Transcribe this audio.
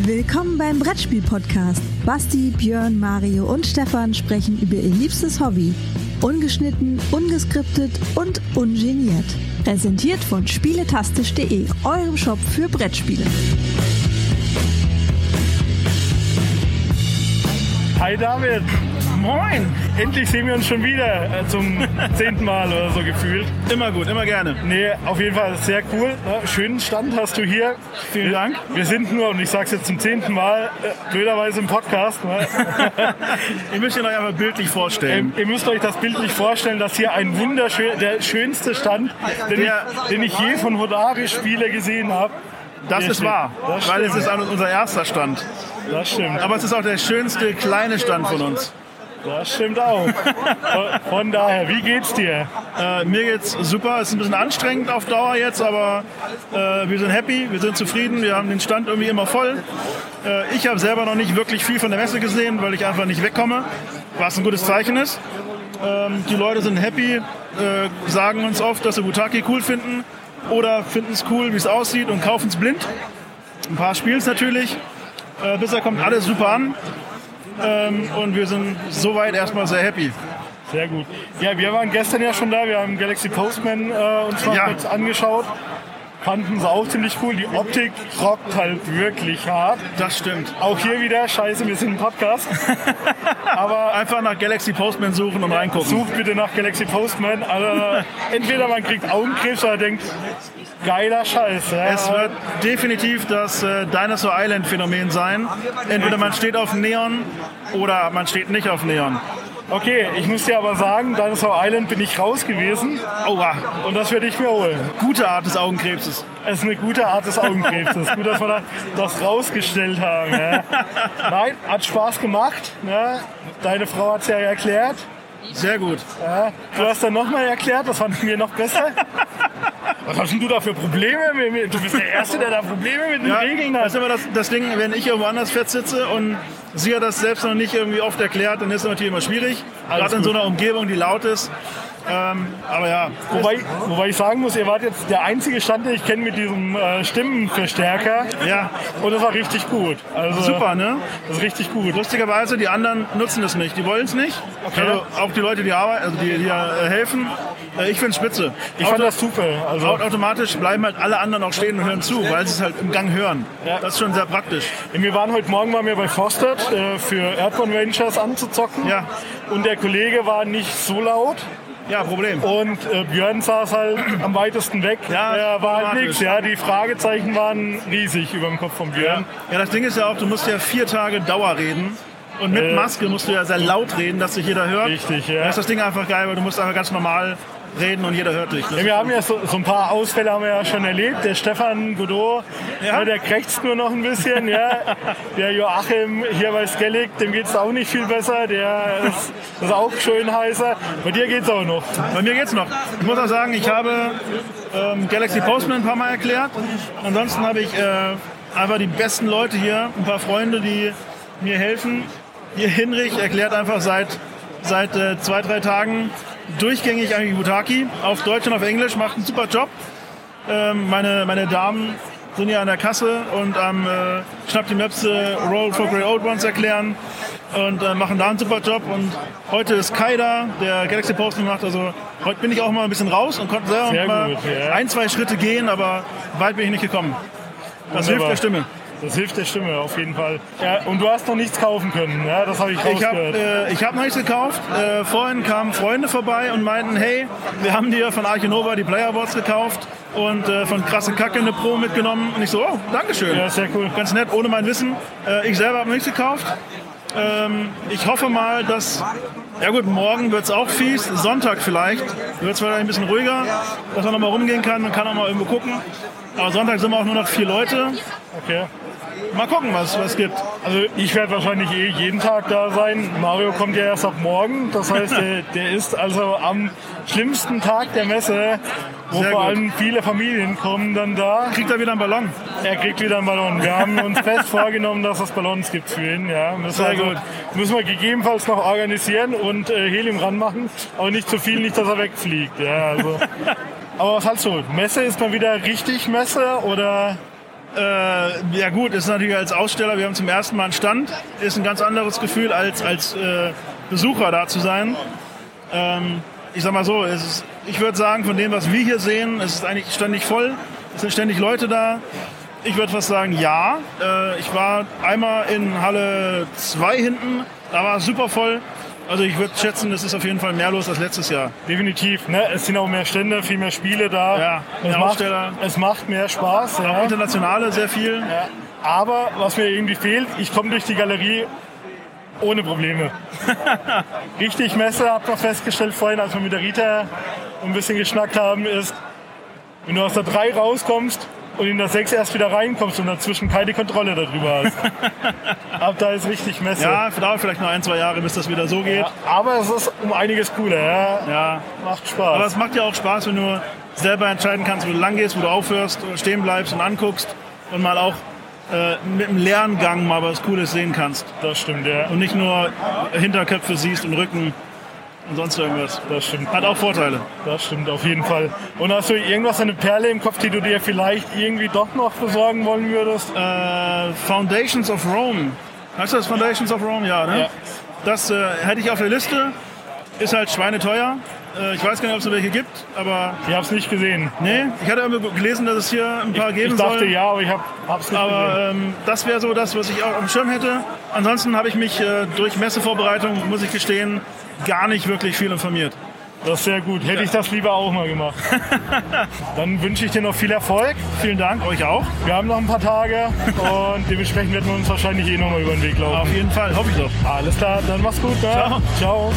Willkommen beim Brettspiel-Podcast. Basti, Björn, Mario und Stefan sprechen über ihr liebstes Hobby. Ungeschnitten, ungeskriptet und ungeniert. Präsentiert von spieletastisch.de, eurem Shop für Brettspiele. Hi David. Moin. Endlich sehen wir uns schon wieder äh, zum zehnten Mal oder so gefühlt. Immer gut, immer gerne. Nee, auf jeden Fall sehr cool. Ne? Schönen Stand hast du hier. Vielen wir, Dank. Wir sind nur, und ich sag's jetzt zum zehnten Mal, äh, blöderweise im Podcast. Ne? ihr müsst euch einfach bildlich vorstellen. Ähm, ihr müsst euch das bildlich vorstellen, dass hier ein wunderschön, der schönste Stand, den, Der- ich, den ich je von Hodari-Spieler gesehen habe. Das ist wahr, Das weil es ist unser erster Stand. Das stimmt. Aber es ist auch der schönste kleine Stand von uns. Das stimmt auch. Von- daher, wie geht's dir? Äh, mir geht's super. Es ist ein bisschen anstrengend auf Dauer jetzt, aber äh, wir sind happy, wir sind zufrieden. Wir haben den Stand irgendwie immer voll. Äh, ich habe selber noch nicht wirklich viel von der Messe gesehen, weil ich einfach nicht wegkomme, was ein gutes Zeichen ist. Ähm, die Leute sind happy, äh, sagen uns oft, dass sie Butaki cool finden oder finden es cool, wie es aussieht und kaufen es blind. Ein paar spielen es natürlich. Äh, bisher kommt alles super an. Ähm, und wir sind soweit erstmal sehr happy. Sehr gut. Ja, wir waren gestern ja schon da. Wir haben Galaxy Postman äh, uns mal Ja. kurz angeschaut. Fanden es auch ziemlich cool. Die Optik rockt halt wirklich hart. Das stimmt. Auch hier wieder, scheiße, wir sind ein Podcast. Aber einfach nach Galaxy Postman suchen und reingucken. Sucht bitte nach Galaxy Postman. Also, entweder man kriegt Augenkrebs oder denkt, geiler Scheiß. Ja. Es wird definitiv das äh, Dinosaur Island Phänomen sein. Entweder man steht auf Neon oder man steht nicht auf Neon. Okay, ich muss dir aber sagen, Dinosaur Island bin ich raus gewesen Aua. und das werde ich mir holen. Gute Art des Augenkrebses. Es ist eine gute Art des Augenkrebses. Gut, dass wir da- das rausgestellt haben. Ja. Nein, hat Spaß gemacht. Ja. Deine Frau hat es ja erklärt. Sehr gut. Ja. Du hast dann nochmal erklärt, das fanden wir noch besser. Was hast denn du da für Probleme? mit mir? Du bist der Erste, der da Probleme mit den Ja, Regeln das hat. ist immer das, das Ding, wenn ich irgendwo anders fett sitze und sie hat das selbst noch nicht irgendwie oft erklärt, dann ist es natürlich immer schwierig. Alles Gerade in so einer Umgebung, die laut ist. Ähm, aber ja, Wobei, wobei ich sagen muss, ihr wart jetzt der einzige Stand, den ich kenne mit diesem äh, Stimmenverstärker. ja, Und das war richtig gut. Also, super, ne? Das ist richtig gut. Lustigerweise, die anderen nutzen es nicht. Die wollen es nicht. Okay. Also auch die Leute, die arbeiten, also die, die äh, helfen. Äh, ich finde es spitze. Ich fand das super. Also, Au- automatisch bleiben halt alle anderen auch stehen und hören zu, weil sie es halt im Gang hören. Ja. Das ist schon sehr praktisch. Wir waren heute Morgen waren wir bei Foster äh, für Airborne Rangers anzuzocken. Ja. Und der Kollege war nicht so laut. Ja, Problem. Und äh, Björn saß halt am weitesten weg. Ja, der war halt nichts. Ja, die Fragezeichen waren riesig über dem Kopf von Björn. Ja, das Ding ist ja auch, du musst ja vier Tage Dauer reden. Und mit Äh. Maske musst du ja sehr laut reden, dass sich jeder hört. Richtig, ja. Da ist das Ding einfach geil, weil du musst einfach ganz normal reden und jeder hört dich. Ja, wir haben ja so, so ein paar Ausfälle haben wir ja schon erlebt. Der Stefan Godot, Ja. ja. der krächzt nur noch ein bisschen. Ja. Der Joachim hier bei Skellig, dem geht es auch nicht viel besser. Der ist, ist auch schön heißer. Bei dir geht es auch noch. Bei mir geht's noch. Ich muss auch sagen, ich habe ähm, Galaxy Postman ein paar Mal erklärt. Ansonsten habe ich äh, einfach die besten Leute hier, ein paar Freunde, die mir helfen. Hier Hinrich erklärt einfach seit, seit äh, zwei, drei Tagen durchgängig eigentlich Butaki auf Deutsch und auf Englisch, macht einen super Job. Ähm, meine, meine Damen sind hier an der Kasse und am äh, Schnapp die Maps äh, Roll for Grey Old Ones erklären und äh, machen da einen super Job. Und heute ist Kai da, der Galaxy Posting macht. Also heute bin ich auch mal ein bisschen raus und konnte selber mal gut, ja. ein, zwei Schritte gehen, aber weit bin ich nicht gekommen. Das hilft Wunderbar. der Stimme. Das hilft der Stimme auf jeden Fall. Ja, und du hast noch nichts kaufen können, ja? das habe ich Ich habe rausgehört. äh, ich hab noch nichts gekauft. Äh, vorhin kamen Freunde vorbei und meinten, hey, wir haben dir von Archinova die Playerboards gekauft und äh, von Krasse Kacke eine Pro mitgenommen. Und ich so, oh, Dankeschön. ja, sehr cool. Ganz nett, ohne mein Wissen. Äh, ich selber habe nichts gekauft. Ähm, ich hoffe mal, dass. Ja gut, morgen wird es auch fies. Sonntag vielleicht wird es vielleicht ein bisschen ruhiger, dass man noch mal rumgehen kann. Man kann auch mal irgendwo gucken. Aber Sonntag sind wir auch nur noch vier Leute. Okay. Mal gucken, was es gibt. Also ich werde wahrscheinlich eh jeden Tag da sein. Mario kommt ja erst ab morgen. Das heißt, der, der ist also am schlimmsten Tag der Messe, wo Sehr vor gut. allem viele Familien kommen dann da. Kriegt er wieder einen Ballon? Er kriegt wieder einen Ballon. Wir haben uns fest vorgenommen, dass es Ballons gibt für ihn. Ja, müssen, Sehr also, gut. müssen wir gegebenenfalls noch organisieren und äh, Helium ranmachen, aber nicht zu viel, nicht, dass er wegfliegt. Ja, also. Aber was halt so? Messe ist mal wieder richtig Messe oder Äh, ja gut, ist natürlich als Aussteller, wir haben zum ersten Mal einen Stand, ist ein ganz anderes Gefühl als als äh, Besucher da zu sein. Ähm, ich sag mal so, ist, ich würde sagen, von dem, was wir hier sehen, es ist eigentlich ständig voll, es sind ständig Leute da. Ich würde fast sagen, ja. Äh, ich war einmal in Halle 2 hinten, da war es super voll. Also ich würde schätzen, es ist auf jeden Fall mehr los als letztes Jahr. Definitiv. Ne? Es sind auch mehr Stände, viel mehr Spiele da. Ja, es, macht, es macht mehr Spaß. Auch Ja. internationale sehr viel. Ja. Aber was mir irgendwie fehlt, ich komme durch die Galerie ohne Probleme. Richtig Messe, hab noch festgestellt vorhin, als wir mit der Rita ein bisschen geschnackt haben, ist, wenn du aus der 3 rauskommst und in der 6 erst wieder reinkommst und dazwischen keine Kontrolle darüber hast. Ab da ist richtig Messe. Ja, dauert vielleicht noch ein, zwei Jahre, bis das wieder so geht. Ja, aber es ist um einiges cooler. Ja. Ja. Macht Spaß. Aber es macht ja auch Spaß, wenn du selber entscheiden kannst, wo du lang gehst, wo du aufhörst, stehen bleibst und anguckst und mal auch äh, mit dem Lerngang mal was Cooles sehen kannst. das stimmt, ja. Und nicht nur Hinterköpfe siehst und Rücken und sonst irgendwas. Das stimmt. Hat auch Vorteile. Das stimmt auf jeden Fall. Und hast du irgendwas, eine Perle im Kopf, die du dir vielleicht irgendwie doch noch besorgen wollen würdest? Äh, Foundations of Rome. Heißt das Foundations of Rome? Ja, ne? Ja. Das äh, hätte ich auf der Liste. Ist halt schweineteuer. Äh, ich weiß gar nicht, ob es welche gibt, aber Ich habe es nicht gesehen. nee. Ich hatte irgendwo gelesen, dass es hier ein paar geben Ich dachte soll. ja, aber ich habe es nicht gesehen. Aber ähm, das wäre so das, was ich auch am Schirm hätte. Ansonsten habe ich mich äh, durch Messevorbereitung, muss ich gestehen, gar nicht wirklich viel informiert. Das ist sehr gut. Hätte ich das lieber auch mal gemacht. Dann wünsche ich dir noch viel Erfolg. Vielen Dank, euch auch. Wir haben noch ein paar Tage und dementsprechend werden wir uns wahrscheinlich eh noch mal über den Weg laufen. Auf jeden Fall, hoffe ich doch. Alles klar, dann mach's gut. Ne? Ciao. Ciao.